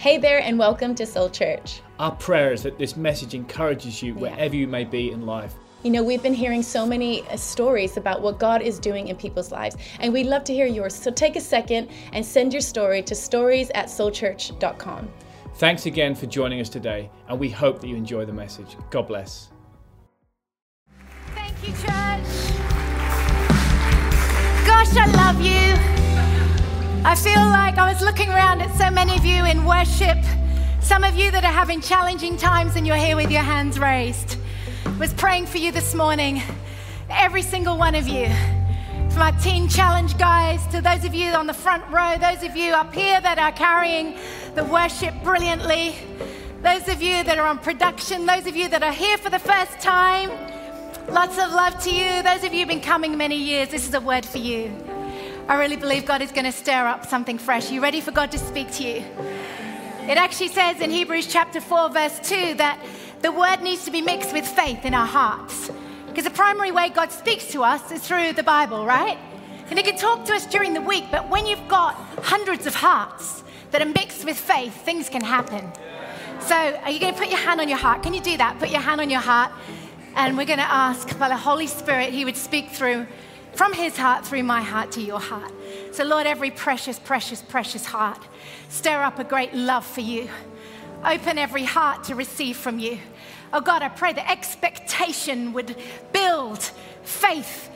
Hey there, and welcome to Soul Church. Our prayer is that this message encourages you wherever you may be in life. You know, we've been hearing so many uh, stories about what God is doing in people's lives, and we'd love to hear yours. So take a second and send your story to stories at soulchurch.com. Thanks again for joining us today, and we hope that you enjoy the message. God bless. Thank you, church. Gosh, I love you. I feel like I was looking around at so many of you in worship. Some of you that are having challenging times and you're here with your hands raised. Was praying for you this morning. Every single one of you. From our teen challenge guys to those of you on the front row, those of you up here that are carrying the worship brilliantly, those of you that are on production, those of you that are here for the first time. Lots of love to you. Those of you who've been coming many years, this is a word for you. I really believe God is going to stir up something fresh. Are you ready for God to speak to you? It actually says in Hebrews chapter 4, verse 2, that the word needs to be mixed with faith in our hearts. Because the primary way God speaks to us is through the Bible, right? And He can talk to us during the week, but when you've got hundreds of hearts that are mixed with faith, things can happen. So, are you going to put your hand on your heart? Can you do that? Put your hand on your heart. And we're going to ask by the Holy Spirit, He would speak through from His heart through my heart to your heart. So, Lord, every precious, precious, precious heart, stir up a great love for you. Open every heart to receive from you. Oh God, I pray that expectation would build faith.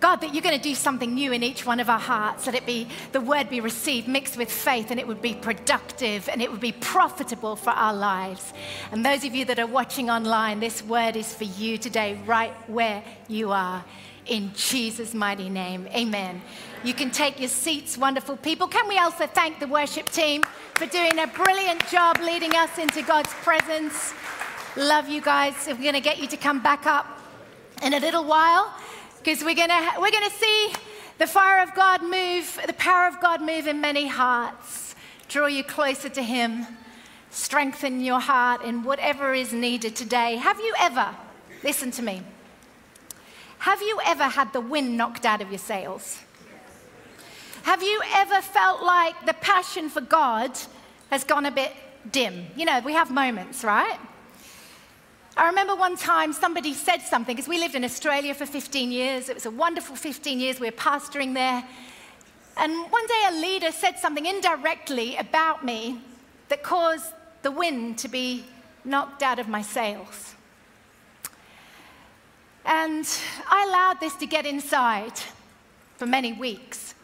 God, that you're going to do something new in each one of our hearts, that it be the word be received mixed with faith, and it would be productive and it would be profitable for our lives. And those of you that are watching online, this word is for you today, right where you are. In Jesus' mighty name, amen. You can take your seats, wonderful people. Can we also thank the worship team for doing a brilliant job leading us into God's presence? Love you guys. We're going to get you to come back up in a little while because we're going to we're going to see the fire of God move, the power of God move in many hearts. Draw you closer to him. Strengthen your heart in whatever is needed today. Have you ever listen to me? Have you ever had the wind knocked out of your sails? Have you ever felt like the passion for God has gone a bit dim? You know, we have moments, right? I remember one time somebody said something, because we lived in Australia for 15 years. It was a wonderful 15 years. We were pastoring there. And one day a leader said something indirectly about me that caused the wind to be knocked out of my sails. And I allowed this to get inside for many weeks.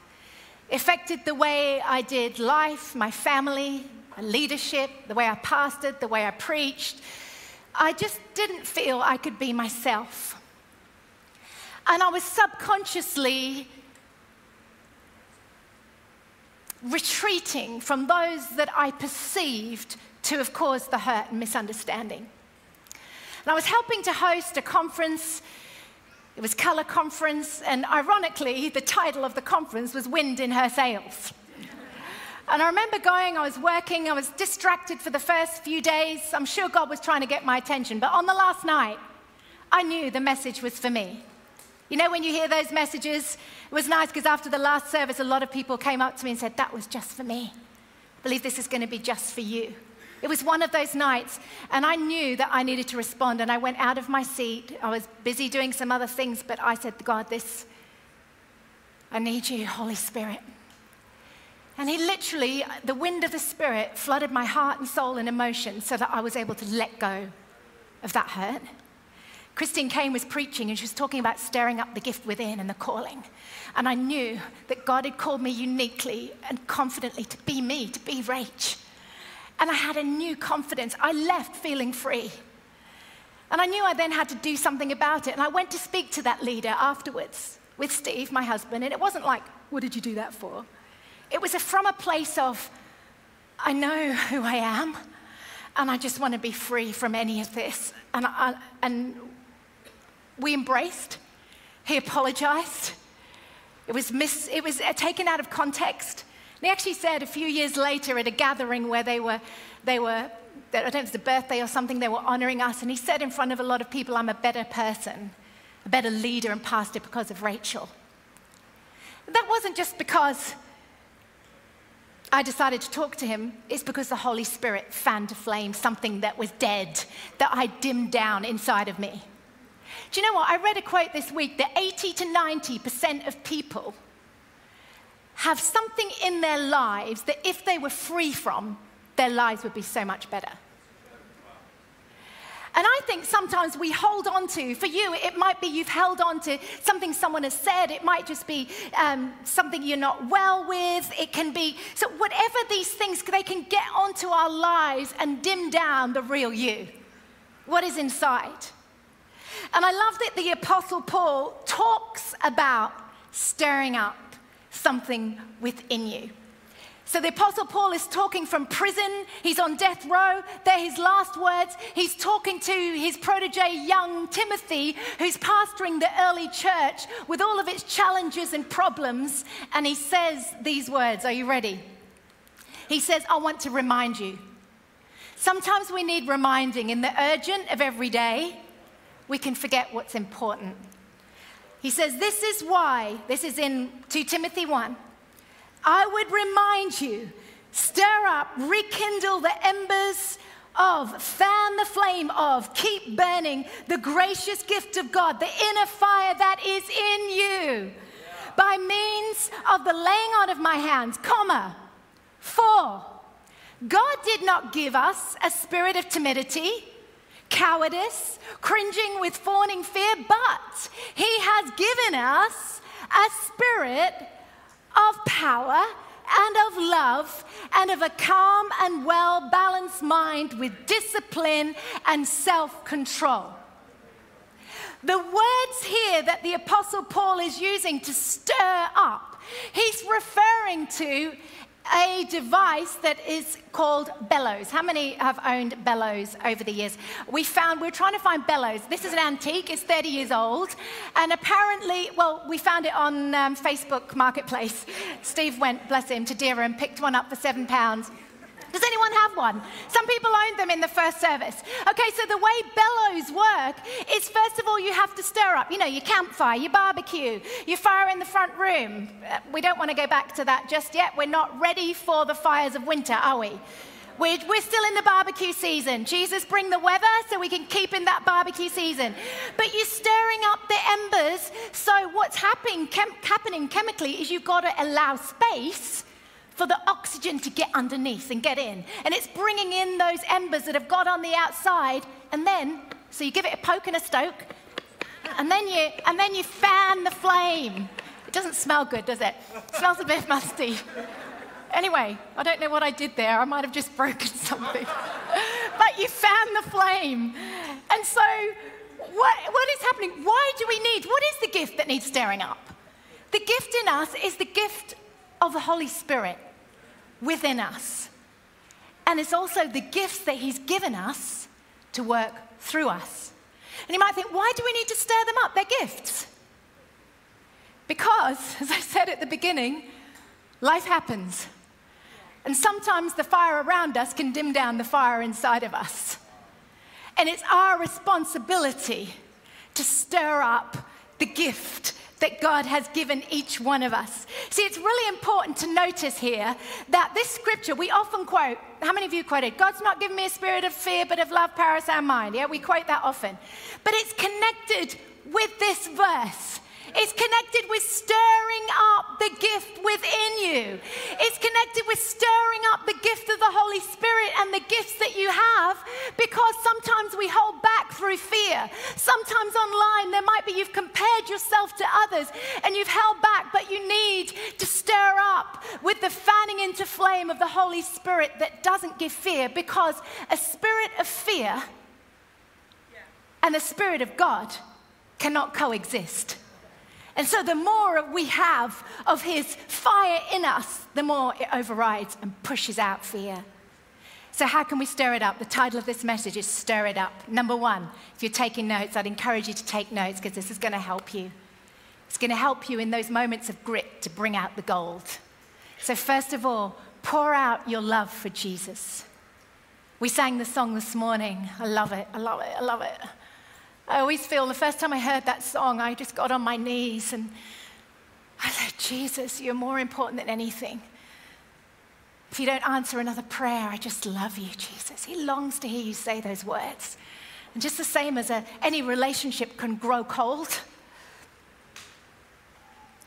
Affected the way I did life, my family, my leadership, the way I pastored, the way I preached. I just didn't feel I could be myself. And I was subconsciously retreating from those that I perceived to have caused the hurt and misunderstanding. And I was helping to host a conference. It was Color Conference, and ironically, the title of the conference was Wind in Her Sails. And I remember going, I was working, I was distracted for the first few days. I'm sure God was trying to get my attention. But on the last night, I knew the message was for me. You know, when you hear those messages, it was nice because after the last service, a lot of people came up to me and said, That was just for me. I believe this is going to be just for you. It was one of those nights, and I knew that I needed to respond. And I went out of my seat. I was busy doing some other things, but I said, God, this, I need you, Holy Spirit. And he literally, the wind of the Spirit flooded my heart and soul and emotion so that I was able to let go of that hurt. Christine Caine was preaching and she was talking about stirring up the gift within and the calling. And I knew that God had called me uniquely and confidently to be me, to be Rach. And I had a new confidence. I left feeling free. And I knew I then had to do something about it. And I went to speak to that leader afterwards with Steve, my husband. And it wasn't like, what did you do that for? It was a, from a place of, I know who I am, and I just want to be free from any of this. And, I, and we embraced. He apologized. It was, mis, it was uh, taken out of context. He actually said a few years later at a gathering where they were, they were I don't know if it was a birthday or something, they were honoring us. And he said in front of a lot of people, I'm a better person, a better leader and pastor because of Rachel. That wasn't just because I decided to talk to him it's because the Holy Spirit fanned to flame something that was dead, that I dimmed down inside of me. Do you know what? I read a quote this week that 80 to 90% of people have something in their lives that if they were free from, their lives would be so much better. And I think sometimes we hold on to, for you, it might be you've held on to something someone has said. It might just be um, something you're not well with. It can be, so whatever these things, they can get onto our lives and dim down the real you, what is inside. And I love that the Apostle Paul talks about stirring up something within you. So the Apostle Paul is talking from prison. He's on death row. They're his last words. He's talking to his protege, young Timothy, who's pastoring the early church with all of its challenges and problems. And he says these words Are you ready? He says, I want to remind you. Sometimes we need reminding in the urgent of every day, we can forget what's important. He says, This is why, this is in 2 Timothy 1. I would remind you stir up, rekindle the embers of, fan the flame of, keep burning the gracious gift of God, the inner fire that is in you by means of the laying on of my hands, comma, for God did not give us a spirit of timidity, cowardice, cringing with fawning fear, but He has given us a spirit of power and of love and of a calm and well balanced mind with discipline and self control. The words here that the Apostle Paul is using to stir up, he's referring to a device that is called bellows. How many have owned bellows over the years? We found, we are trying to find bellows. This is an antique, it's 30 years old. And apparently, well, we found it on um, Facebook Marketplace. Steve went, bless him, to Deera and picked one up for seven pounds. Does anyone have one? Some people owned them in the first service. Okay, so the way bellows work is first of all, you have to stir up, you know, your campfire, your barbecue, your fire in the front room. Uh, we don't want to go back to that just yet. We're not ready for the fires of winter, are we? We're, we're, still in the barbecue season. Jesus, bring the weather so we can keep in that barbecue season. But you're stirring up the embers. So, what's happening, chem- happening chemically is you've got to allow space for the oxygen to get underneath and get in. And it's bringing in those embers that have got on the outside. And then, so you give it a poke and a stoke, and then you, and then you fan the flame. It doesn't smell good, does it? it smells a bit musty. Anyway, I don't know what I did there. I might have just broken something. but you fan the flame. And so, what, what is happening? Why do we need, what is the gift that needs stirring up? The gift in us is the gift of the Holy Spirit within us. And it's also the gifts that He's given us to work through us. And you might think, why do we need to stir them up? They're gifts. Because, as I said at the beginning, life happens. And sometimes the fire around us can dim down the fire inside of us. And it's our responsibility to stir up the gift that God has given each one of us. See, it's really important to notice here that this scripture we often quote. How many of you quoted? God's not given me a spirit of fear, but of love, power, sound mind. Yeah, we quote that often. But it's connected with this verse. It's connected with stirring up the gift within you. It's connected with stirring up the gift of the Holy Spirit and the gifts that you have because sometimes we hold back through fear. Sometimes online, there might be you've compared yourself to others and you've held back, but you need to stir up with the fanning into flame of the Holy Spirit that doesn't give fear because a spirit of fear and the Spirit of God cannot coexist. And so the more we have of his fire in us, the more it overrides and pushes out fear. So, how can we stir it up? The title of this message is Stir It Up. Number one, if you're taking notes, I'd encourage you to take notes because this is going to help you. It's going to help you in those moments of grit to bring out the gold. So, first of all, pour out your love for Jesus. We sang the song this morning. I love it. I love it. I love it. I always feel the first time I heard that song, I just got on my knees and I said, Jesus, you're more important than anything. If you don't answer another prayer, I just love you, Jesus. He longs to hear you say those words. And just the same as a, any relationship can grow cold,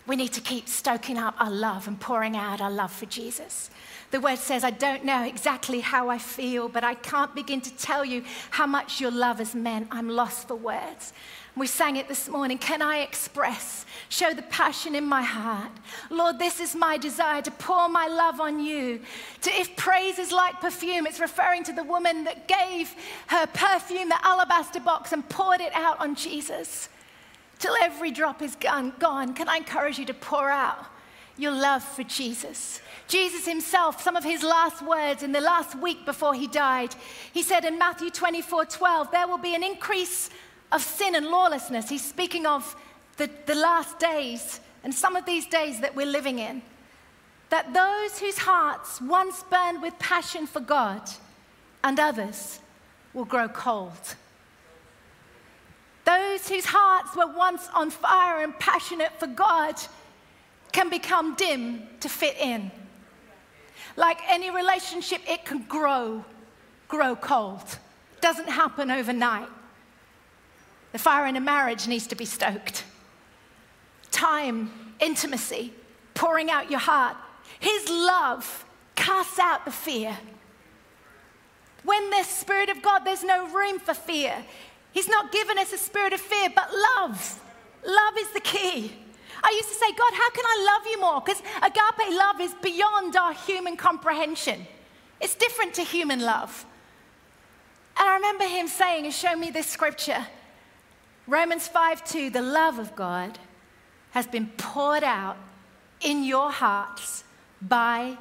we need to keep stoking up our love and pouring out our love for Jesus. The word says, I don't know exactly how I feel, but I can't begin to tell you how much your love has meant. I'm lost for words. We sang it this morning. Can I express, show the passion in my heart? Lord, this is my desire to pour my love on you. To if praise is like perfume, it's referring to the woman that gave her perfume, the alabaster box, and poured it out on Jesus till every drop is gone. gone. Can I encourage you to pour out your love for Jesus? Jesus himself, some of his last words in the last week before he died, he said in Matthew 24 12, there will be an increase of sin and lawlessness. He's speaking of the, the last days and some of these days that we're living in. That those whose hearts once burned with passion for God and others will grow cold. Those whose hearts were once on fire and passionate for God can become dim to fit in. Like any relationship, it can grow, grow cold. Doesn't happen overnight. The fire in a marriage needs to be stoked. Time, intimacy, pouring out your heart. His love casts out the fear. When there's Spirit of God, there's no room for fear. He's not given us a spirit of fear, but love. Love is the key. I used to say, God, how can I love you more? Because agape love is beyond our human comprehension, it's different to human love. And I remember him saying, and show me this scripture Romans 5 2, the love of God has been poured out in your hearts by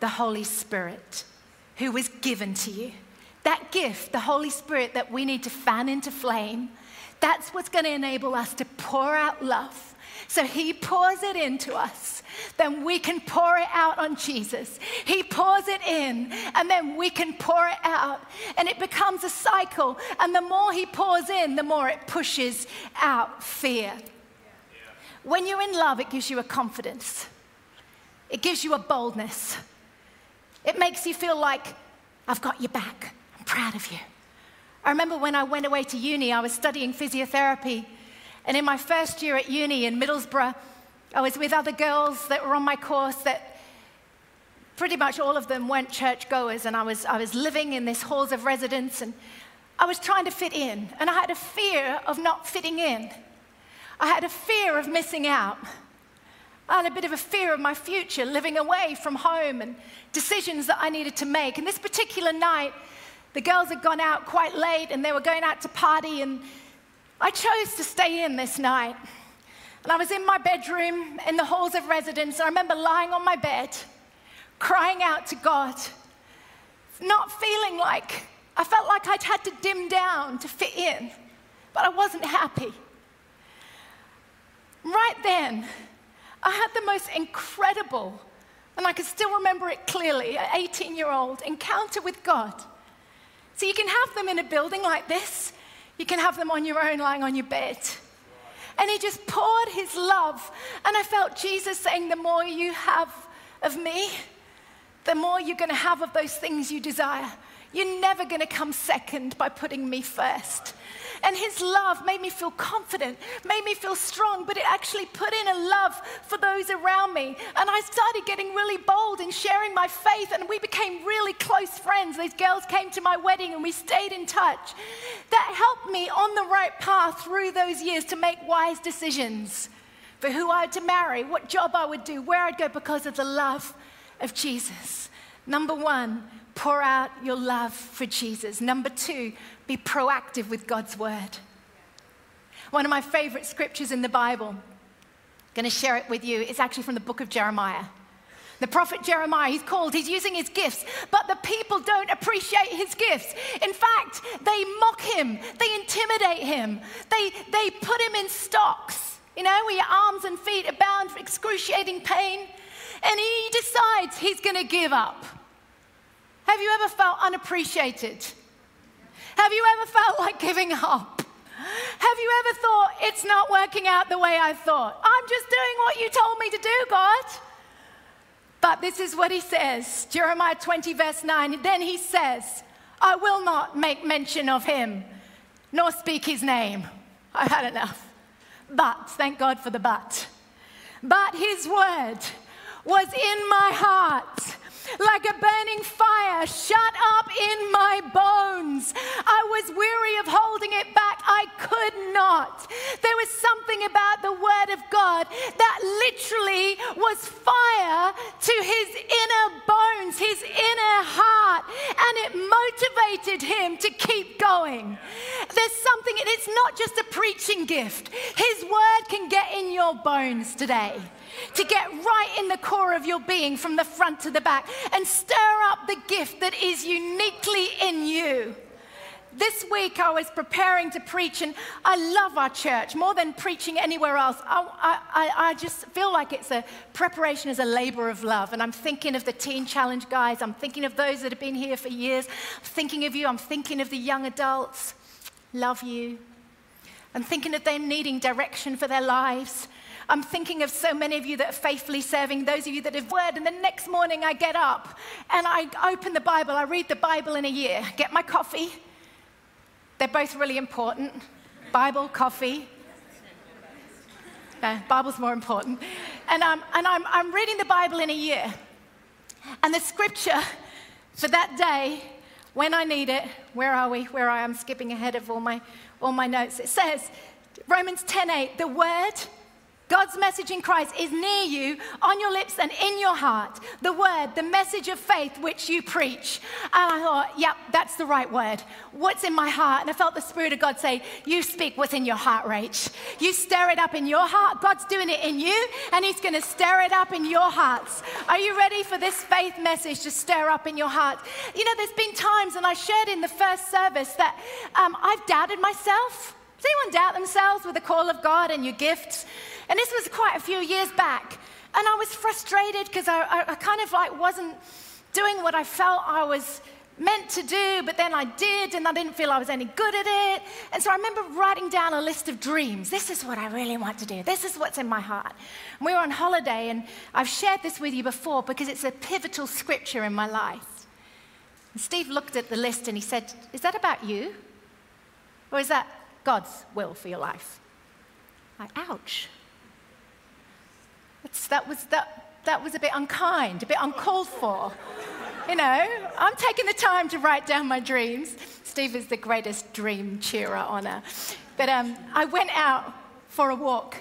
the Holy Spirit who was given to you. That gift, the Holy Spirit that we need to fan into flame, that's what's going to enable us to pour out love so he pours it into us. Then we can pour it out on Jesus. He pours it in, and then we can pour it out. And it becomes a cycle. And the more he pours in, the more it pushes out fear. When you're in love, it gives you a confidence, it gives you a boldness. It makes you feel like, I've got your back. I'm proud of you. I remember when I went away to uni, I was studying physiotherapy. And in my first year at uni in Middlesbrough, I was with other girls that were on my course that pretty much all of them weren't churchgoers. And I was, I was living in this halls of residence and I was trying to fit in. And I had a fear of not fitting in. I had a fear of missing out. I had a bit of a fear of my future, living away from home and decisions that I needed to make. And this particular night, the girls had gone out quite late and they were going out to party and I chose to stay in this night. And I was in my bedroom in the halls of residence. I remember lying on my bed, crying out to God, not feeling like I felt like I'd had to dim down to fit in, but I wasn't happy. Right then, I had the most incredible, and I can still remember it clearly, an 18 year old encounter with God. So you can have them in a building like this, you can have them on your own, lying on your bed. And he just poured his love. And I felt Jesus saying, The more you have of me, the more you're going to have of those things you desire. You're never going to come second by putting me first. And his love made me feel confident, made me feel strong, but it actually put in a love for those around me. And I started getting really bold and sharing my faith, and we became really close friends. These girls came to my wedding and we stayed in touch. That helped me on the right path through those years to make wise decisions for who I had to marry, what job I would do, where I'd go because of the love of Jesus. Number one, pour out your love for Jesus. Number two, be proactive with God's word. One of my favorite scriptures in the Bible, I'm going to share it with you, it's actually from the book of Jeremiah. The prophet Jeremiah, he's called, he's using his gifts, but the people don't appreciate his gifts. In fact, they mock him, they intimidate him, they, they put him in stocks, you know, where your arms and feet are bound for excruciating pain. And he decides he's going to give up. Have you ever felt unappreciated? Have you ever felt like giving up? Have you ever thought, it's not working out the way I thought? I'm just doing what you told me to do, God. But this is what he says Jeremiah 20, verse 9. Then he says, I will not make mention of him, nor speak his name. I've had enough. But, thank God for the but. But his word was in my heart like a burning fire shut up in my bones. I was weary of holding it back. I could not. There was something about the Word of God that literally was fire to his inner bones, his inner heart, and it motivated him to keep going. There's something, it's not just a preaching gift, His Word can get in your bones today to get right in the core of your being from the front to the back and stir up the gift that is uniquely in you. This week I was preparing to preach, and I love our church more than preaching anywhere else. I, I, I just feel like it's a preparation as a labor of love. And I'm thinking of the Teen Challenge guys, I'm thinking of those that have been here for years, I'm thinking of you, I'm thinking of the young adults. Love you. I'm thinking of them needing direction for their lives. I'm thinking of so many of you that are faithfully serving, those of you that have word. And the next morning I get up and I open the Bible. I read the Bible in a year, get my coffee. They're both really important Bible, coffee. No, Bible's more important. And, um, and I'm, I'm reading the Bible in a year. And the scripture for that day, when I need it, where are we? Where I am skipping ahead of all my, all my notes. It says, Romans 10:8, the word God's message in Christ is near you, on your lips and in your heart. The word, the message of faith which you preach. And I thought, yep, that's the right word. What's in my heart? And I felt the Spirit of God say, You speak what's in your heart, Rach. You stir it up in your heart. God's doing it in you, and He's going to stir it up in your hearts. Are you ready for this faith message to stir up in your heart? You know, there's been times, and I shared in the first service, that um, I've doubted myself. Does anyone doubt themselves with the call of God and your gifts? And this was quite a few years back. And I was frustrated because I, I, I kind of like wasn't doing what I felt I was meant to do, but then I did, and I didn't feel I was any good at it. And so I remember writing down a list of dreams. This is what I really want to do. This is what's in my heart. And we were on holiday, and I've shared this with you before because it's a pivotal scripture in my life. And Steve looked at the list and he said, Is that about you? Or is that God's will for your life? Like, ouch. That's, that, was, that, that was a bit unkind, a bit uncalled for. You know, I'm taking the time to write down my dreams. Steve is the greatest dream cheerer on earth. But um, I went out for a walk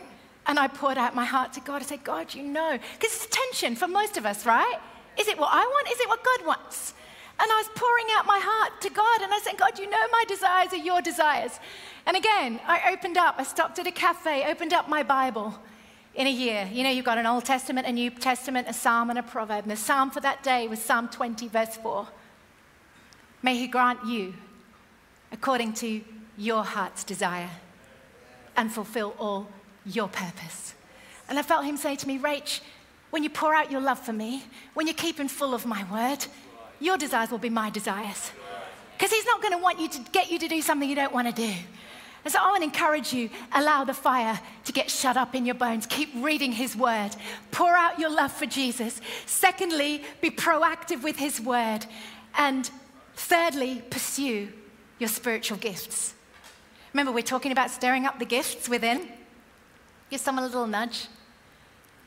and I poured out my heart to God. I said, God, you know, because it's tension for most of us, right? Is it what I want? Is it what God wants? And I was pouring out my heart to God and I said, God, you know my desires are your desires. And again, I opened up, I stopped at a cafe, opened up my Bible, in a year. You know, you've got an Old Testament, a New Testament, a psalm, and a proverb. And the psalm for that day was Psalm 20, verse 4. May He grant you according to your heart's desire and fulfill all your purpose. And I felt Him say to me, Rach, when you pour out your love for me, when you're keeping full of my word, your desires will be my desires. Because He's not going to want you to get you to do something you don't want to do. And so I want to encourage you allow the fire to get shut up in your bones. Keep reading his word. Pour out your love for Jesus. Secondly, be proactive with his word. And thirdly, pursue your spiritual gifts. Remember, we're talking about stirring up the gifts within. Give someone a little nudge.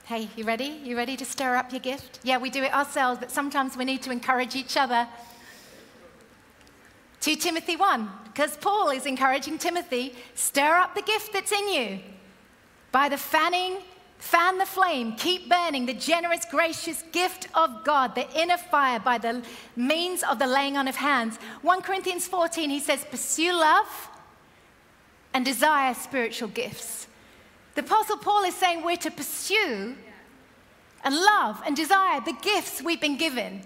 Hey, you ready? You ready to stir up your gift? Yeah, we do it ourselves, but sometimes we need to encourage each other. 2 Timothy 1, because Paul is encouraging Timothy stir up the gift that's in you. By the fanning, fan the flame, keep burning the generous, gracious gift of God, the inner fire by the means of the laying on of hands. 1 Corinthians 14, he says, pursue love and desire spiritual gifts. The Apostle Paul is saying we're to pursue and love and desire the gifts we've been given.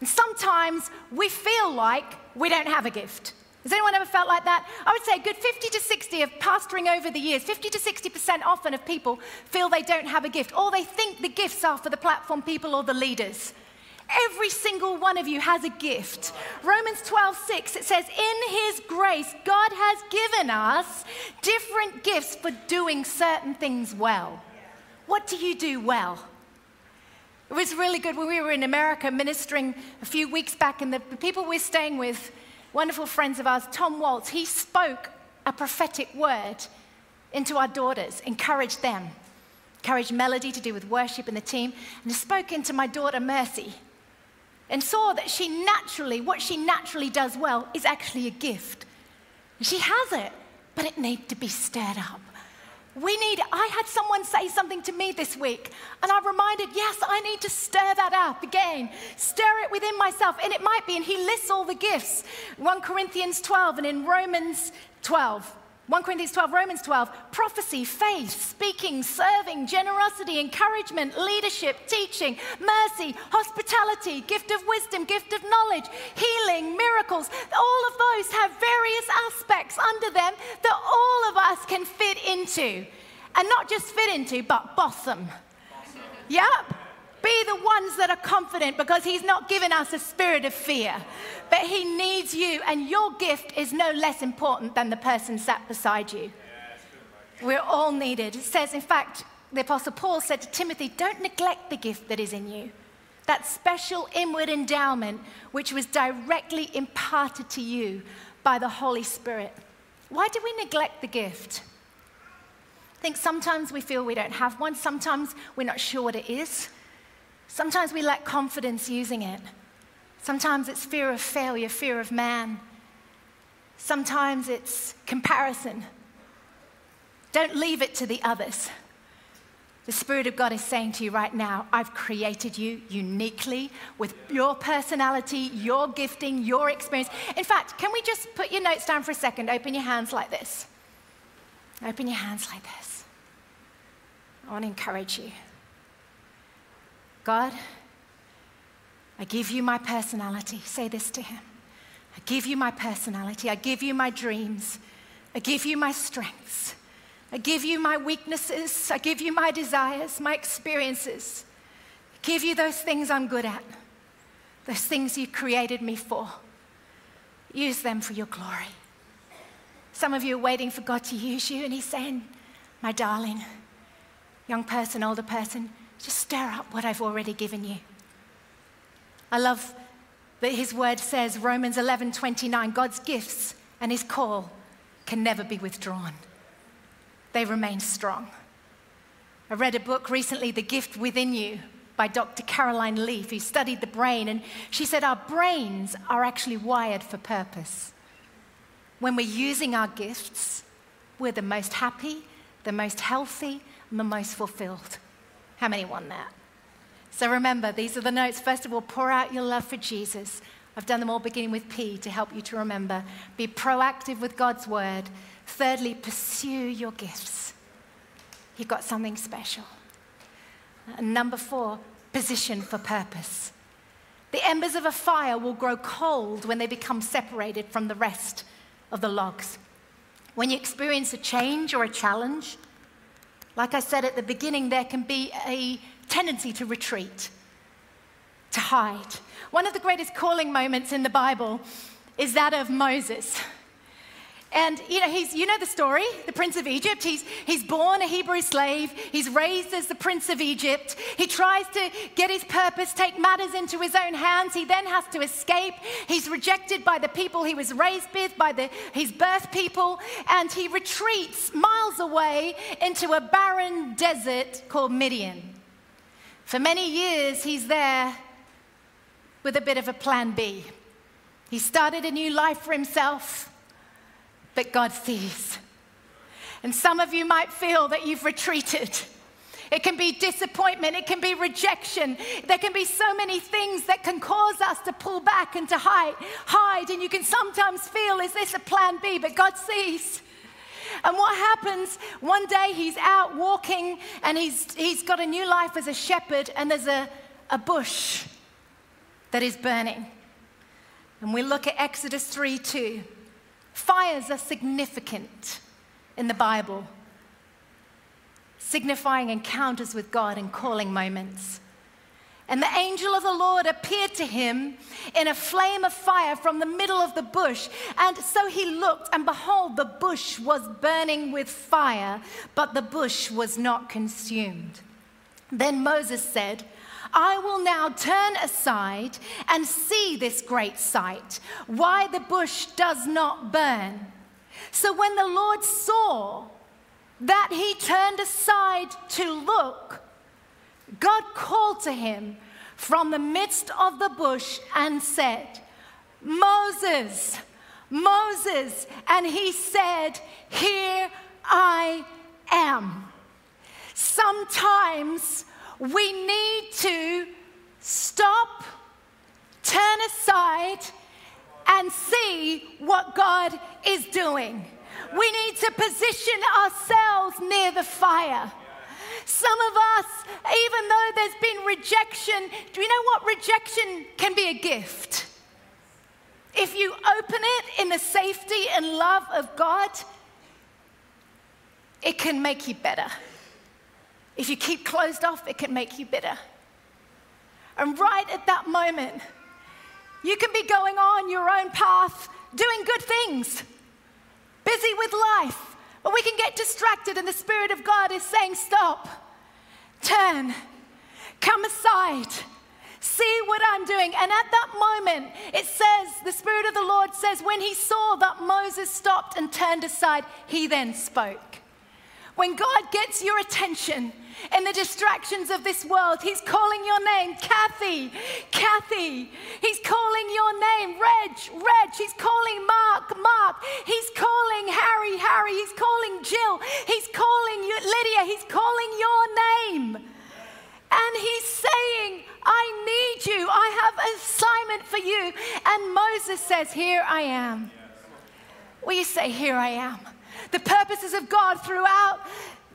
And sometimes we feel like we don't have a gift. Has anyone ever felt like that? I would say a good 50 to 60 of pastoring over the years, 50 to 60% often of people feel they don't have a gift, or they think the gifts are for the platform people or the leaders. Every single one of you has a gift. Romans 12, 6, it says, In his grace, God has given us different gifts for doing certain things well. What do you do well? It was really good when we were in America ministering a few weeks back, and the people we're staying with, wonderful friends of ours, Tom Waltz, he spoke a prophetic word into our daughters, encouraged them, encouraged Melody to do with worship and the team, and he spoke into my daughter Mercy, and saw that she naturally, what she naturally does well, is actually a gift. She has it, but it needs to be stirred up. We need, I had someone say something to me this week, and I reminded, yes, I need to stir that up again, stir it within myself. And it might be, and he lists all the gifts 1 Corinthians 12 and in Romans 12. 1 Corinthians 12, Romans 12, prophecy, faith, speaking, serving, generosity, encouragement, leadership, teaching, mercy, hospitality, gift of wisdom, gift of knowledge, healing, miracles. All of those have various aspects under them that all of us can fit into. And not just fit into, but boss them. Yep. Be the ones that are confident because He's not given us a spirit of fear, but He needs you, and your gift is no less important than the person sat beside you. We're all needed. It says, in fact, the Apostle Paul said to Timothy, Don't neglect the gift that is in you, that special inward endowment which was directly imparted to you by the Holy Spirit. Why do we neglect the gift? I think sometimes we feel we don't have one, sometimes we're not sure what it is. Sometimes we lack confidence using it. Sometimes it's fear of failure, fear of man. Sometimes it's comparison. Don't leave it to the others. The Spirit of God is saying to you right now, I've created you uniquely with your personality, your gifting, your experience. In fact, can we just put your notes down for a second? Open your hands like this. Open your hands like this. I want to encourage you. God, I give you my personality. Say this to Him. I give you my personality. I give you my dreams. I give you my strengths. I give you my weaknesses. I give you my desires, my experiences. I give you those things I'm good at, those things you created me for. Use them for your glory. Some of you are waiting for God to use you, and He's saying, My darling, young person, older person, just stir up what I've already given you. I love that his word says, Romans 11 29, God's gifts and his call can never be withdrawn, they remain strong. I read a book recently, The Gift Within You, by Dr. Caroline Leaf, who studied the brain, and she said our brains are actually wired for purpose. When we're using our gifts, we're the most happy, the most healthy, and the most fulfilled. How many want that? So remember, these are the notes. First of all, pour out your love for Jesus. I've done them all beginning with P to help you to remember. Be proactive with God's word. Thirdly, pursue your gifts. You've got something special. And number four, position for purpose. The embers of a fire will grow cold when they become separated from the rest of the logs. When you experience a change or a challenge, like I said at the beginning, there can be a tendency to retreat, to hide. One of the greatest calling moments in the Bible is that of Moses. And you know, he's, you know the story, the prince of Egypt. He's, he's born a Hebrew slave. He's raised as the prince of Egypt. He tries to get his purpose, take matters into his own hands. He then has to escape. He's rejected by the people he was raised with, by the, his birth people, and he retreats miles away into a barren desert called Midian. For many years, he's there with a bit of a plan B. He started a new life for himself but God sees. And some of you might feel that you've retreated. It can be disappointment, it can be rejection. There can be so many things that can cause us to pull back and to hide, hide. And you can sometimes feel, is this a plan B? But God sees. And what happens one day he's out walking and he's, he's got a new life as a shepherd, and there's a, a bush that is burning. And we look at Exodus 3 2. Fires are significant in the Bible, signifying encounters with God and calling moments. And the angel of the Lord appeared to him in a flame of fire from the middle of the bush. And so he looked, and behold, the bush was burning with fire, but the bush was not consumed. Then Moses said, I will now turn aside and see this great sight, why the bush does not burn. So when the Lord saw that he turned aside to look, God called to him from the midst of the bush and said, Moses, Moses. And he said, Here I am. Sometimes we need to stop, turn aside, and see what God is doing. We need to position ourselves near the fire. Some of us, even though there's been rejection, do you know what? Rejection can be a gift. If you open it in the safety and love of God, it can make you better. If you keep closed off, it can make you bitter. And right at that moment, you can be going on your own path, doing good things, busy with life, but we can get distracted, and the Spirit of God is saying, Stop, turn, come aside, see what I'm doing. And at that moment, it says, the Spirit of the Lord says, when he saw that Moses stopped and turned aside, he then spoke. When God gets your attention in the distractions of this world, He's calling your name, Kathy, Kathy. He's calling your name, Reg, Reg. He's calling Mark, Mark. He's calling Harry, Harry. He's calling Jill. He's calling you, Lydia. He's calling your name. And He's saying, I need you. I have an assignment for you. And Moses says, Here I am. Will you say, Here I am? The purposes of God throughout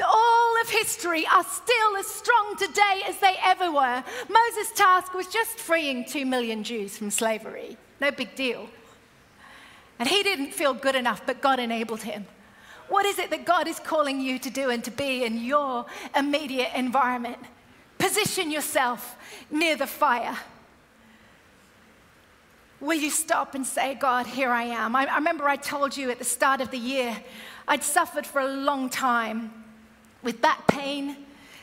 all of history are still as strong today as they ever were. Moses' task was just freeing two million Jews from slavery. No big deal. And he didn't feel good enough, but God enabled him. What is it that God is calling you to do and to be in your immediate environment? Position yourself near the fire. Will you stop and say, God, here I am? I, I remember I told you at the start of the year, I'd suffered for a long time with back pain,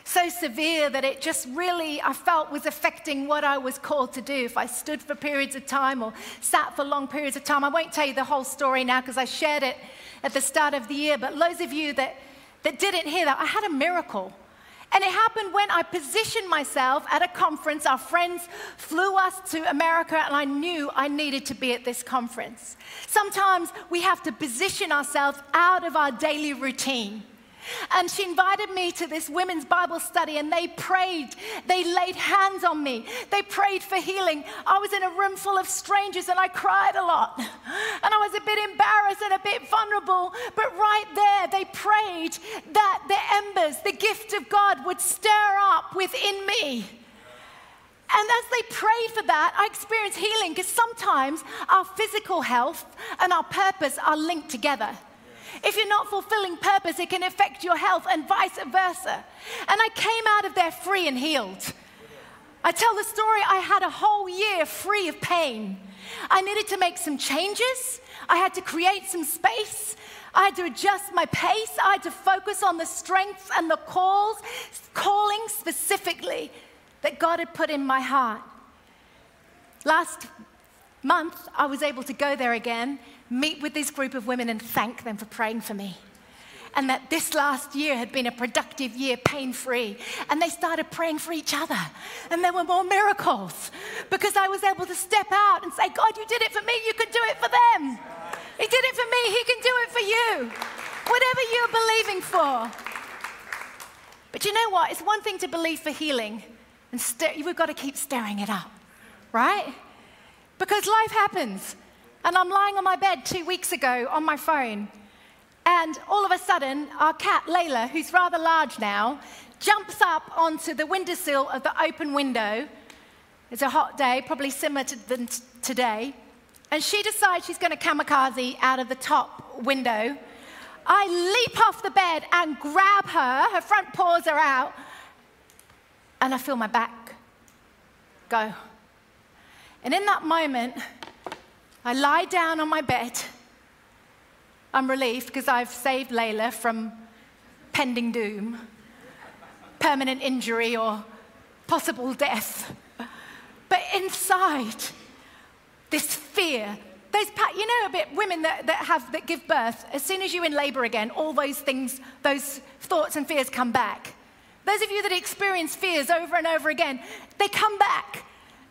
so severe that it just really, I felt, was affecting what I was called to do. If I stood for periods of time or sat for long periods of time, I won't tell you the whole story now because I shared it at the start of the year, but those of you that, that didn't hear that, I had a miracle. And it happened when I positioned myself at a conference. Our friends flew us to America, and I knew I needed to be at this conference. Sometimes we have to position ourselves out of our daily routine. And she invited me to this women's Bible study, and they prayed. They laid hands on me. They prayed for healing. I was in a room full of strangers, and I cried a lot. And I was a bit embarrassed and a bit vulnerable. But right there, they prayed that the embers, the gift of God, would stir up within me. And as they prayed for that, I experienced healing because sometimes our physical health and our purpose are linked together. If you're not fulfilling purpose, it can affect your health and vice versa. And I came out of there free and healed. I tell the story, I had a whole year free of pain. I needed to make some changes, I had to create some space. I had to adjust my pace. I had to focus on the strengths and the calls, calling specifically that God had put in my heart. Last month, I was able to go there again meet with this group of women and thank them for praying for me. And that this last year had been a productive year, pain free. And they started praying for each other. And there were more miracles because I was able to step out and say, God, you did it for me, you can do it for them. He did it for me, He can do it for you. Whatever you're believing for. But you know what? It's one thing to believe for healing, and we we've got to keep stirring it up, right? Because life happens. And I'm lying on my bed two weeks ago on my phone. And all of a sudden, our cat, Layla, who's rather large now, jumps up onto the windowsill of the open window. It's a hot day, probably similar to than today. And she decides she's going to kamikaze out of the top window. I leap off the bed and grab her. Her front paws are out. And I feel my back go. And in that moment, I lie down on my bed. I'm relieved because I've saved Layla from pending doom, permanent injury, or possible death. But inside, this fear, those, you know, a bit women that, that have that give birth. As soon as you're in labor again, all those things, those thoughts and fears come back. Those of you that experience fears over and over again, they come back.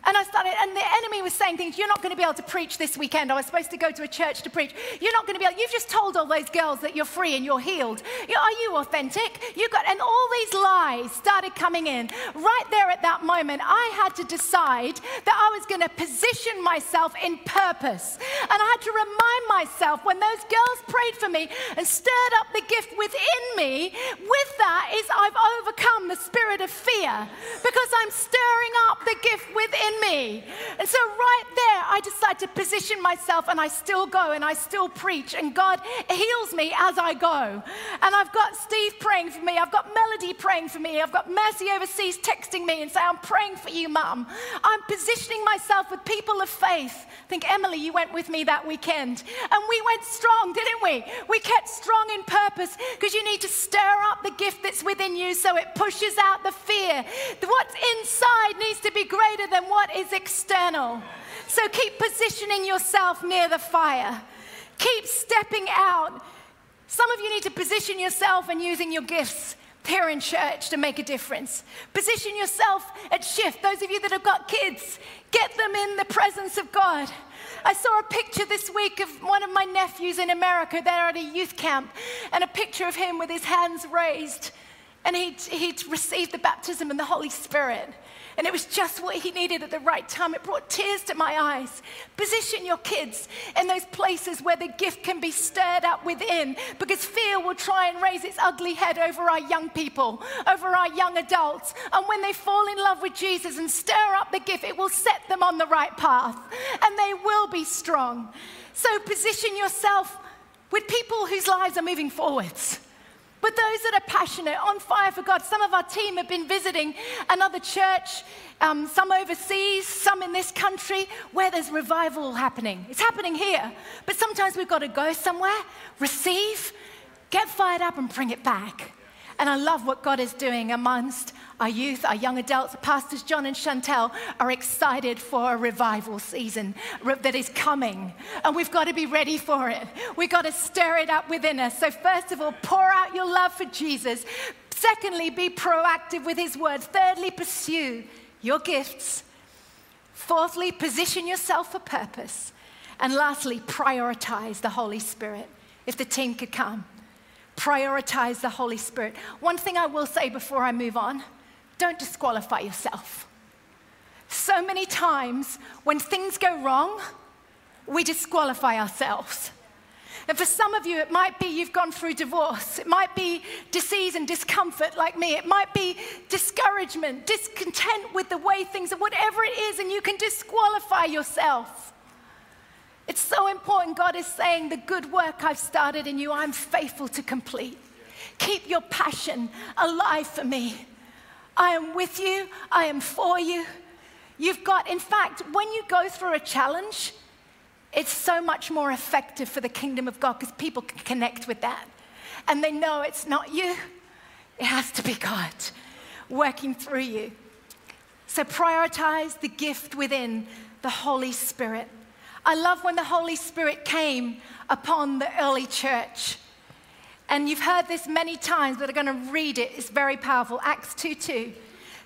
And I started, and the enemy was saying things, you're not going to be able to preach this weekend. I was supposed to go to a church to preach. You're not going to be able, you've just told all those girls that you're free and you're healed. Are you authentic? You got, and all these lies started coming in. Right there at that moment, I had to decide that I was going to position myself in purpose. And I had to remind myself when those girls prayed for me and stirred up the gift within me, with that is I've overcome the spirit of fear because I'm stirring up the gift within in me. And so, right there, I decide to position myself and I still go and I still preach. And God heals me as I go. And I've got Steve praying for me. I've got Melody praying for me. I've got Mercy overseas texting me and saying, I'm praying for you, Mum. I'm positioning myself with people of faith. I think, Emily, you went with me that weekend. And we went strong, didn't we? We kept strong in purpose because you need to stir up the gift that's within you so it pushes out the fear. What's inside needs to be greater than what is external. So keep positioning yourself near the fire. Keep stepping out. Some of you need to position yourself and using your gifts here in church to make a difference. Position yourself at shift. Those of you that have got kids, get them in the presence of God. I saw a picture this week of one of my nephews in America. They're at a youth camp, and a picture of him with his hands raised. And he'd, he'd received the baptism in the Holy Spirit. And it was just what he needed at the right time. It brought tears to my eyes. Position your kids in those places where the gift can be stirred up within because fear will try and raise its ugly head over our young people, over our young adults. And when they fall in love with Jesus and stir up the gift, it will set them on the right path and they will be strong. So position yourself with people whose lives are moving forwards. But those that are passionate, on fire for God, some of our team have been visiting another church, um, some overseas, some in this country, where there's revival happening. It's happening here, but sometimes we've got to go somewhere, receive, get fired up, and bring it back. And I love what God is doing amongst our youth, our young adults. Pastors John and Chantel are excited for a revival season that is coming. And we've got to be ready for it. We've got to stir it up within us. So, first of all, pour out your love for Jesus. Secondly, be proactive with his word. Thirdly, pursue your gifts. Fourthly, position yourself for purpose. And lastly, prioritize the Holy Spirit. If the team could come prioritize the Holy Spirit. One thing I will say before I move on don't disqualify yourself. So many times when things go wrong, we disqualify ourselves. And for some of you, it might be you've gone through divorce. It might be disease and discomfort like me. It might be discouragement, discontent with the way things are, whatever it is, and you can disqualify yourself. It's so important. God is saying, The good work I've started in you, I'm faithful to complete. Keep your passion alive for me. I am with you, I am for you. You've got, in fact, when you go through a challenge, it's so much more effective for the kingdom of God because people can connect with that. And they know it's not you, it has to be God working through you. So prioritize the gift within the Holy Spirit. I love when the Holy Spirit came upon the early church. And you've heard this many times, but I'm going to read it. It's very powerful. Acts 2 2.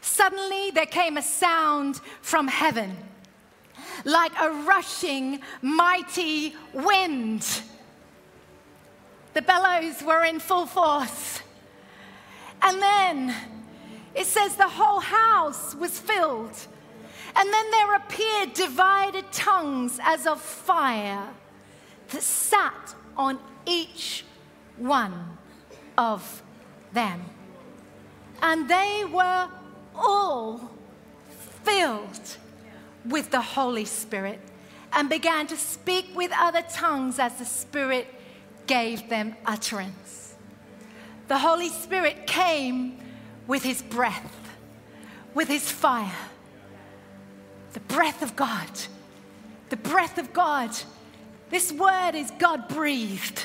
Suddenly there came a sound from heaven, like a rushing, mighty wind. The bellows were in full force. And then it says the whole house was filled and then there appeared divided tongues as of fire that sat on each one of them. And they were all filled with the Holy Spirit and began to speak with other tongues as the Spirit gave them utterance. The Holy Spirit came with his breath, with his fire the breath of God. The breath of God. This word is God breathed.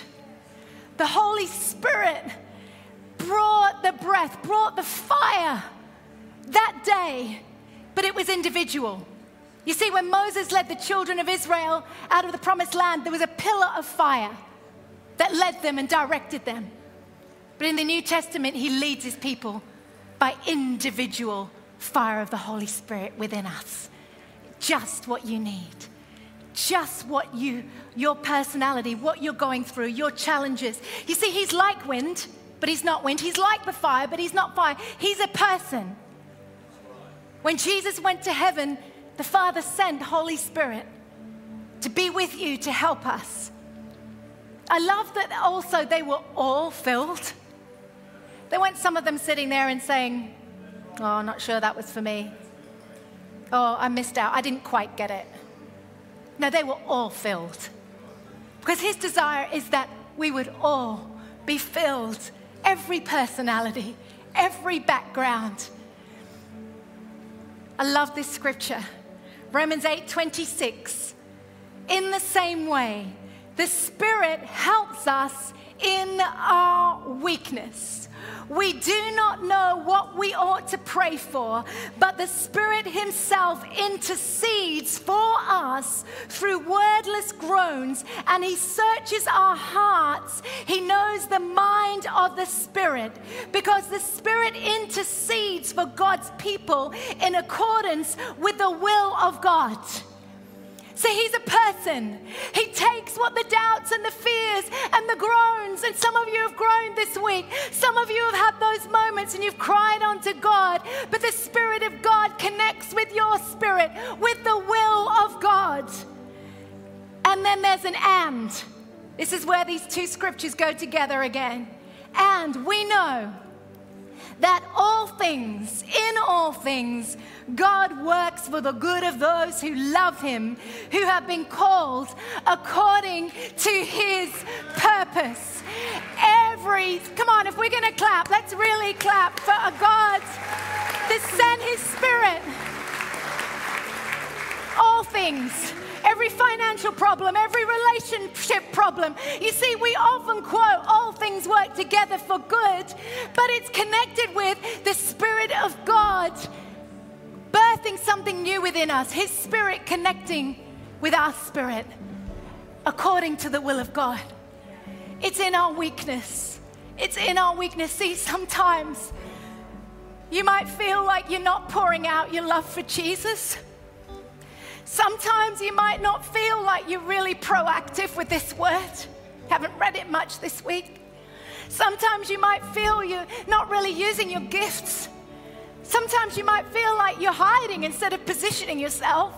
The Holy Spirit brought the breath, brought the fire that day, but it was individual. You see, when Moses led the children of Israel out of the promised land, there was a pillar of fire that led them and directed them. But in the New Testament, he leads his people by individual fire of the Holy Spirit within us. Just what you need. Just what you, your personality, what you're going through, your challenges. You see, he's like wind, but he's not wind. He's like the fire, but he's not fire. He's a person. When Jesus went to heaven, the Father sent Holy Spirit to be with you to help us. I love that also they were all filled. There weren't some of them sitting there and saying, Oh, I'm not sure that was for me. Oh, I missed out. I didn't quite get it. No, they were all filled. Because his desire is that we would all be filled. Every personality, every background. I love this scripture. Romans 8 26. In the same way, the Spirit helps us in our weakness. We do not know what we ought to pray for, but the Spirit Himself intercedes for us through wordless groans, and He searches our hearts. He knows the mind of the Spirit because the Spirit intercedes for God's people in accordance with the will of God. See, he's a person. He takes what the doubts and the fears and the groans, and some of you have groaned this week. Some of you have had those moments and you've cried unto God, but the Spirit of God connects with your spirit, with the will of God. And then there's an and. This is where these two scriptures go together again. And we know that all things, in all things, God works for the good of those who love Him, who have been called according to His purpose. Every, come on, if we're going to clap, let's really clap for a God that sent His Spirit. All things every financial problem, every relationship problem. You see, we often quote, all things work together for good, but it's connected with the Spirit of God birthing something new within us, His Spirit connecting with our spirit according to the will of God. It's in our weakness. It's in our weakness. See, sometimes you might feel like you're not pouring out your love for Jesus. Sometimes you might not feel like you're really proactive with this word. Haven't read it much this week. Sometimes you might feel you're not really using your gifts. Sometimes you might feel like you're hiding instead of positioning yourself.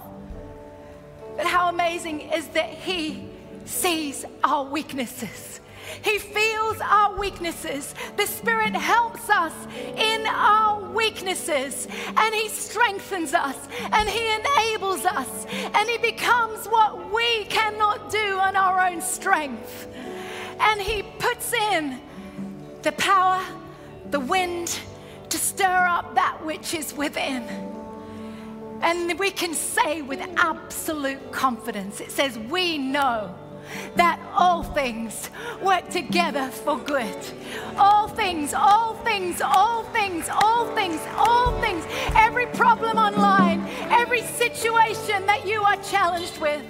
But how amazing is that He sees our weaknesses. He feels our weaknesses. The Spirit helps us in our weaknesses and He strengthens us and He enables us and He becomes what we cannot do on our own strength. And He puts in the power, the wind to stir up that which is within. And we can say with absolute confidence, it says, We know that all things work together for good. All things, all things, all things, all things, all things. Every problem online, every situation that you are challenged with.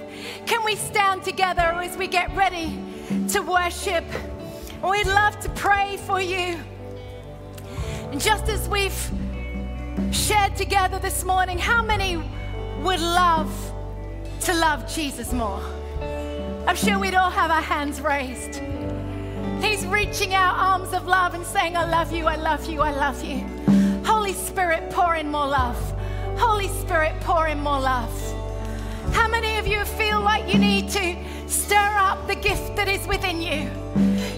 Can we stand together as we get ready to worship? We'd love to pray for you. And just as we've shared together this morning, how many would love to love Jesus more? I'm sure we'd all have our hands raised. He's reaching out arms of love and saying, I love you, I love you, I love you. Holy Spirit, pour in more love. Holy Spirit, pour in more love. How many of you feel like you need to stir up the gift that is within you?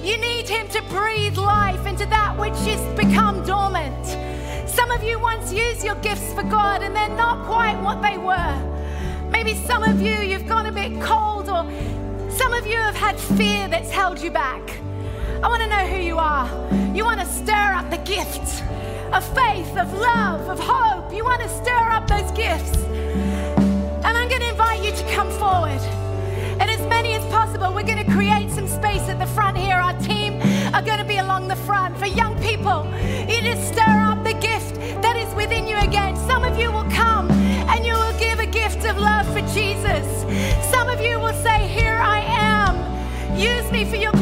You need Him to breathe life into that which has become dormant. Some of you once used your gifts for God and they're not quite what they were. Maybe some of you, you've gone a bit cold or some of you have had fear that's held you back. I want to know who you are. You want to stir up the gifts of faith, of love, of hope. You want to stir up those gifts. And I'm going to invite you to come forward. And as many as possible, we're going to create some space at the front here. Our team are going to be along the front. For young people, you just stir up the gift that is within you again. Use for your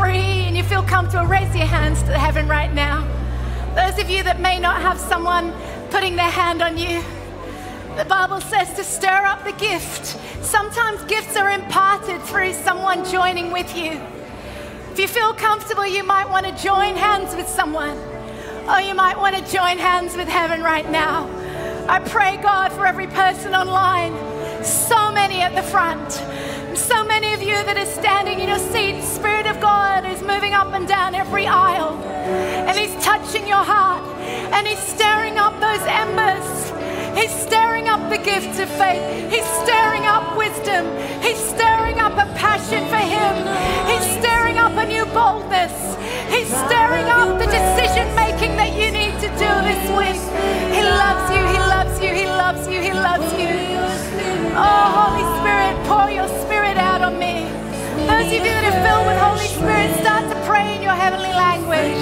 free and you feel comfortable, raise your hands to heaven right now. Those of you that may not have someone putting their hand on you, the Bible says to stir up the gift. Sometimes gifts are imparted through someone joining with you. If you feel comfortable, you might want to join hands with someone. Or you might want to join hands with heaven right now. I pray, God, for every person online. So many at the front. So many of you that are standing in your seat. Spirit of God is moving up and down every aisle. And He's touching your heart. And He's stirring up those embers. He's stirring up the gift of faith. He's stirring up wisdom. He's stirring up a passion for Him. He's stirring up a new boldness. He's stirring up the decision making that you need to do this week. He loves you. He loves you. He loves you. He loves you. Oh, Holy Spirit, pour your spirit out on me. Those of you that are filled with Holy Spirit, start to pray in your heavenly language.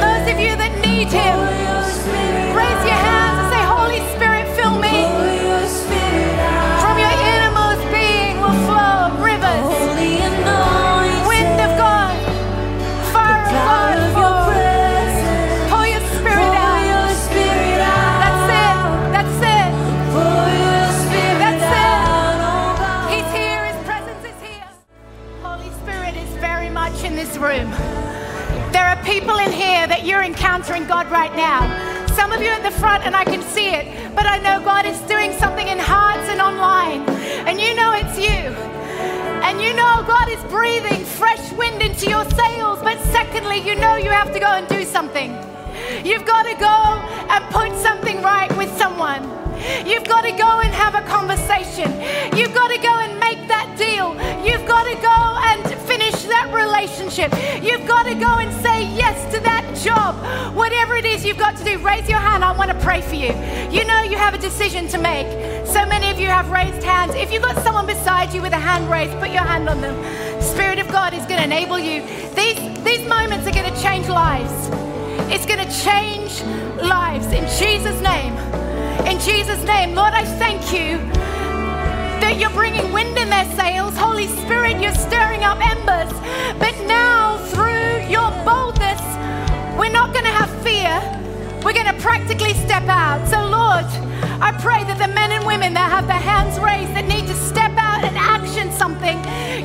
Those of you that need Him, raise your hands people in here that you're encountering God right now. Some of you at the front, and I can see it, but I know God is doing something in hearts and online. And you know it's you. And you know God is breathing fresh wind into your sails. But secondly, you know you have to go and do something. You've got to go and put something right with someone. You've got to go and have a conversation. You've got to go and make that deal. You've got to go and finish that relationship. You've got to go and say yes to that job. Whatever it is you've got to do, raise your hand. I want to pray for you. You know you have a decision to make. So many of you have raised hands. If you've got someone beside you with a hand raised, put your hand on them. Spirit of God is going to enable you. These, these moments are going to change lives. It's going to change lives in Jesus' name. In Jesus' name, Lord, I thank you that you're bringing wind in their sails. Holy Spirit, you're stirring up embers. But now, through your boldness, we're not going to have fear. We're going to practically step out. So, Lord, I pray that the men and women that have their hands raised that need to step out and action something,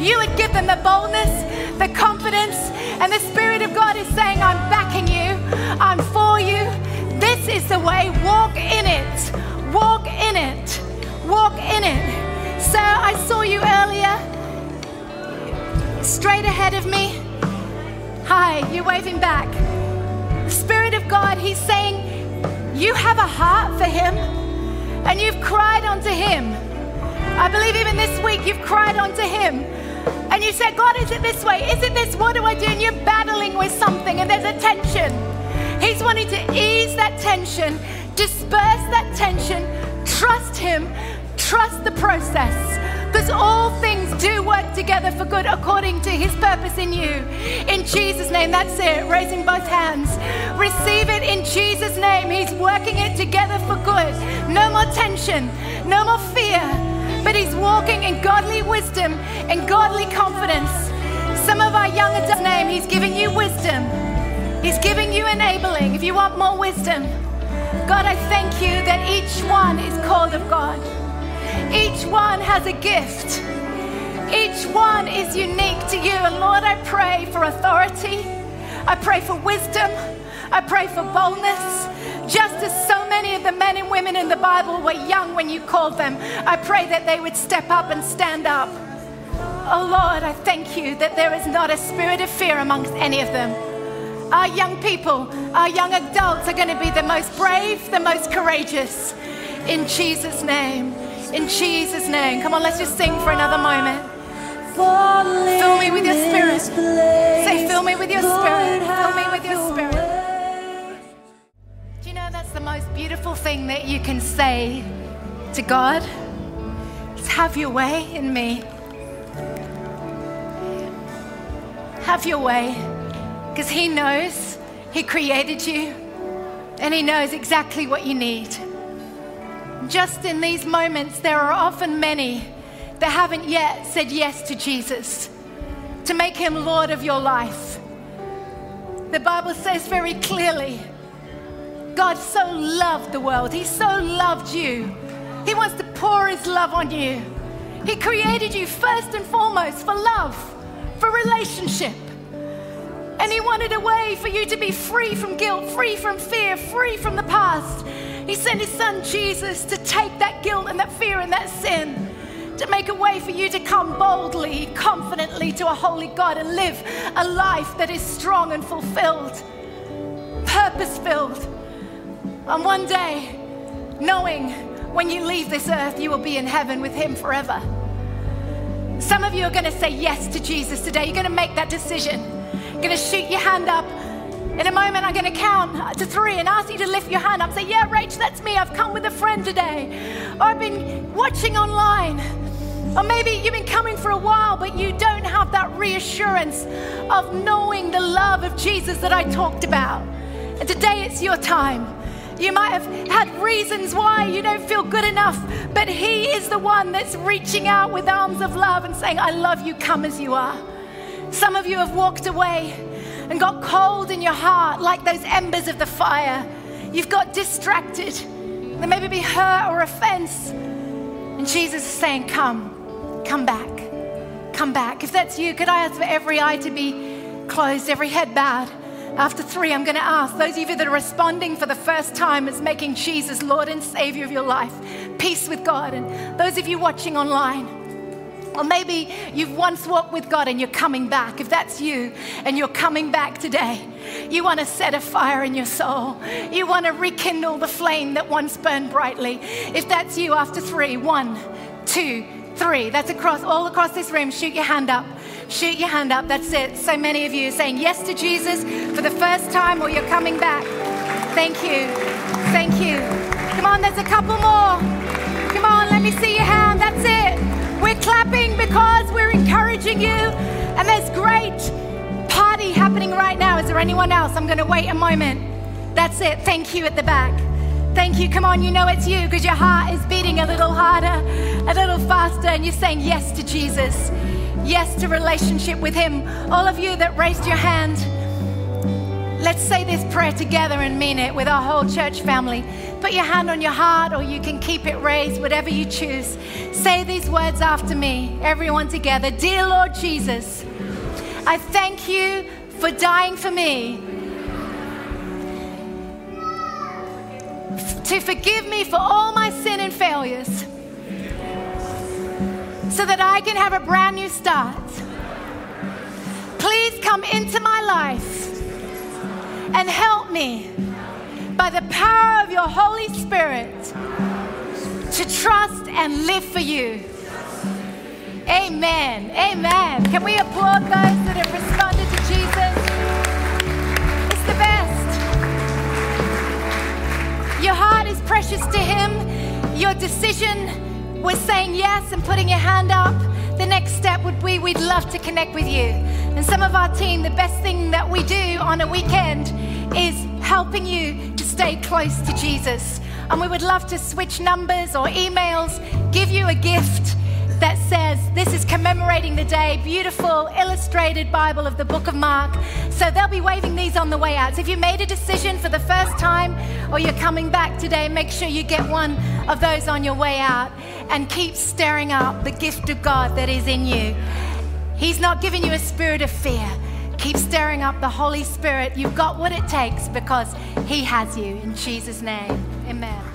you would give them the boldness, the confidence, and the Spirit of God is saying, I'm backing you, I'm for you. This is the way. Walk in it. Walk in it. Walk in it. So I saw you earlier, straight ahead of me. Hi, you're waving back. Spirit of God, He's saying, You have a heart for Him and you've cried unto Him. I believe even this week you've cried unto Him. And you said, God, is it this way? Is it this? What do I do? And you're battling with something and there's a tension. Wanting to ease that tension, disperse that tension, trust Him, trust the process. Because all things do work together for good according to his purpose in you. In Jesus' name, that's it. Raising both hands. Receive it in Jesus' name. He's working it together for good. No more tension, no more fear, but he's walking in godly wisdom and godly confidence. Some of our young adults' name, he's giving you wisdom. He's giving you enabling. If you want more wisdom, God, I thank you that each one is called of God. Each one has a gift. Each one is unique to you. And Lord, I pray for authority. I pray for wisdom. I pray for boldness. Just as so many of the men and women in the Bible were young when you called them, I pray that they would step up and stand up. Oh Lord, I thank you that there is not a spirit of fear amongst any of them. Our young people, our young adults are going to be the most brave, the most courageous. In Jesus' name. In Jesus' name. Come on, let's just sing for another moment. Fill me with your spirit. Say, fill me with your spirit. Fill me with your spirit. Do you know that's the most beautiful thing that you can say to God? It's have your way in me. Have your way. Because He knows He created you and He knows exactly what you need. Just in these moments, there are often many that haven't yet said yes to Jesus, to make Him Lord of your life. The Bible says very clearly God so loved the world, He so loved you. He wants to pour His love on you. He created you first and foremost for love, for relationship. And He wanted a way for you to be free from guilt, free from fear, free from the past. He sent His Son Jesus to take that guilt and that fear and that sin, to make a way for you to come boldly, confidently to a holy God and live a life that is strong and fulfilled, purpose filled. And one day, knowing when you leave this earth, you will be in heaven with Him forever. Some of you are going to say yes to Jesus today. You're going to make that decision going to shoot your hand up. In a moment, I'm going to count to three and ask you to lift your hand up. Say, Yeah, Rach, that's me. I've come with a friend today. Or I've been watching online. Or maybe you've been coming for a while, but you don't have that reassurance of knowing the love of Jesus that I talked about. And today it's your time. You might have had reasons why you don't feel good enough, but He is the one that's reaching out with arms of love and saying, I love you, come as you are. Some of you have walked away and got cold in your heart like those embers of the fire. You've got distracted. There may be hurt or offense. And Jesus is saying, Come, come back, come back. If that's you, could I ask for every eye to be closed, every head bowed? After three, I'm going to ask those of you that are responding for the first time as making Jesus Lord and Savior of your life, peace with God. And those of you watching online, or maybe you've once walked with God and you're coming back. If that's you and you're coming back today, you want to set a fire in your soul. You want to rekindle the flame that once burned brightly. If that's you after three, one, two, three. That's across all across this room. Shoot your hand up. Shoot your hand up. That's it. So many of you saying yes to Jesus for the first time or you're coming back. Thank you. Thank you. Come on, there's a couple more. Come on, let me see your hand. That's it. We're clapping because we're encouraging you, and there's great party happening right now. Is there anyone else? I'm going to wait a moment. That's it. Thank you at the back. Thank you. Come on, you know it's you because your heart is beating a little harder, a little faster, and you're saying yes to Jesus, yes to relationship with Him. All of you that raised your hand, let's say this prayer together and mean it with our whole church family. Put your hand on your heart or you can keep it raised, whatever you choose. Say these words after me, everyone together. Dear Lord Jesus, I thank you for dying for me. To forgive me for all my sin and failures, so that I can have a brand new start. Please come into my life and help me by the power of your Holy Spirit to trust and live for you. Amen. Amen. Can we applaud those that have responded to Jesus? It's the best. Your heart is precious to Him. Your decision was saying yes and putting your hand up, the next step would be we'd love to connect with you. And some of our team, the best thing that we do on a weekend is helping you to stay close to Jesus. And we would love to switch numbers or emails, give you a gift that says this is commemorating the day, beautiful illustrated Bible of the book of Mark. So they'll be waving these on the way out. So if you made a decision for the first time or you're coming back today, make sure you get one of those on your way out and keep stirring up the gift of God that is in you. He's not giving you a spirit of fear. Keep stirring up the Holy Spirit. You've got what it takes because He has you. In Jesus' name, amen.